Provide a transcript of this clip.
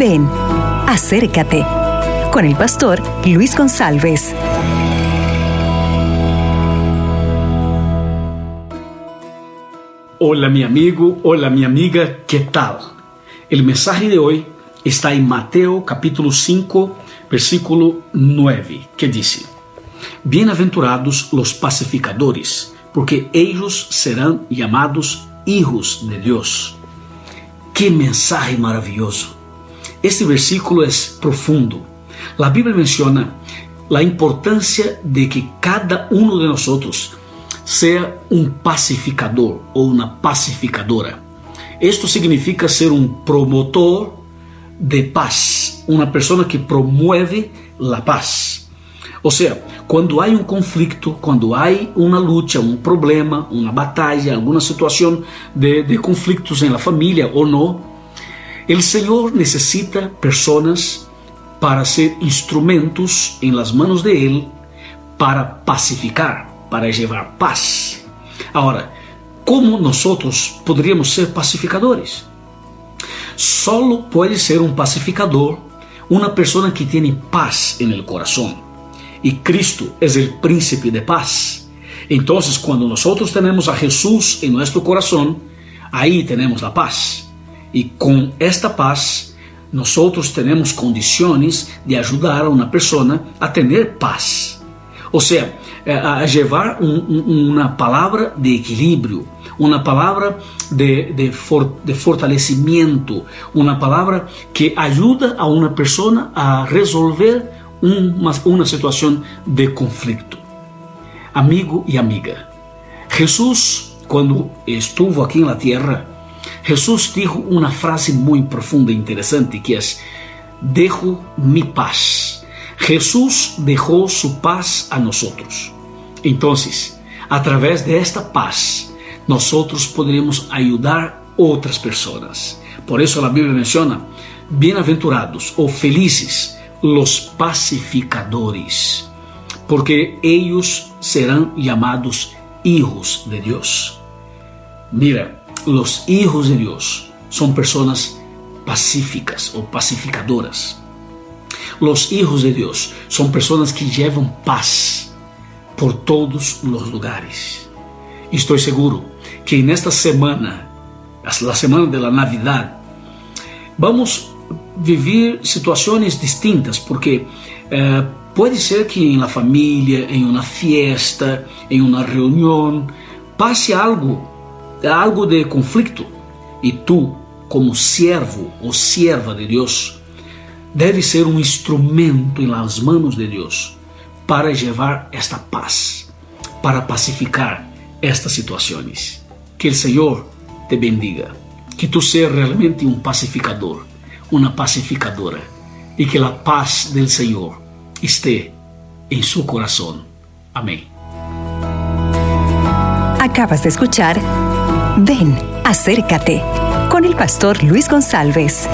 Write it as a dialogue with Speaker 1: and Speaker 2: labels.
Speaker 1: Ven, acércate con el pastor Luis González.
Speaker 2: Hola mi amigo, hola mi amiga, ¿qué tal? El mensaje de hoy está en Mateo capítulo 5, versículo 9, que dice, Bienaventurados los pacificadores, porque ellos serán llamados hijos de Dios. ¡Qué mensaje maravilloso! Este versículo es profundo. La Biblia menciona la importancia de que cada uno de nosotros sea un pacificador o una pacificadora. Esto significa ser un promotor de paz, una persona que promueve la paz. O sea, quando há um conflito, quando há uma luta, um problema, uma batalha, alguma situação de, de conflitos na família ou não, El Señor necesita personas para ser instrumentos en las manos de Él para pacificar, para llevar paz. Ahora, ¿cómo nosotros podríamos ser pacificadores? Solo puede ser un pacificador una persona que tiene paz en el corazón. Y Cristo es el príncipe de paz. Entonces, cuando nosotros tenemos a Jesús en nuestro corazón, ahí tenemos la paz. E com esta paz, nós temos condições de ajudar a uma pessoa a ter paz. Ou seja, eh, a levar um, um, uma palavra de equilíbrio, uma palavra de, de, for, de fortalecimento, uma palavra que ajuda a uma pessoa a resolver uma, uma situação de conflito. Amigo e amiga, Jesus, quando estuvo aqui na terra, Jesús dijo una frase muy profunda e interesante que es, dejo mi paz. Jesús dejó su paz a nosotros. Entonces, a través de esta paz, nosotros podremos ayudar otras personas. Por eso la Biblia menciona, bienaventurados o felices los pacificadores, porque ellos serán llamados hijos de Dios. Mira, los hijos de Dios son personas pacíficas o pacificadoras. Los hijos de Dios son personas que llevan paz por todos los lugares. Estou seguro que nesta semana, a semana de la Navidad, vamos viver situações distintas, porque eh, pode ser que em la família, em uma fiesta, em uma reunião, passe algo algo de conflicto e tu, como servo ou serva de Deus, deve ser um instrumento nas mãos de Deus para levar esta paz, para pacificar estas situações. Que o Senhor te bendiga, que tu seas realmente um pacificador, uma pacificadora e que a paz do Senhor esteja em seu coração. Amém.
Speaker 1: Acabas de escuchar Ven, acércate con el pastor Luis González.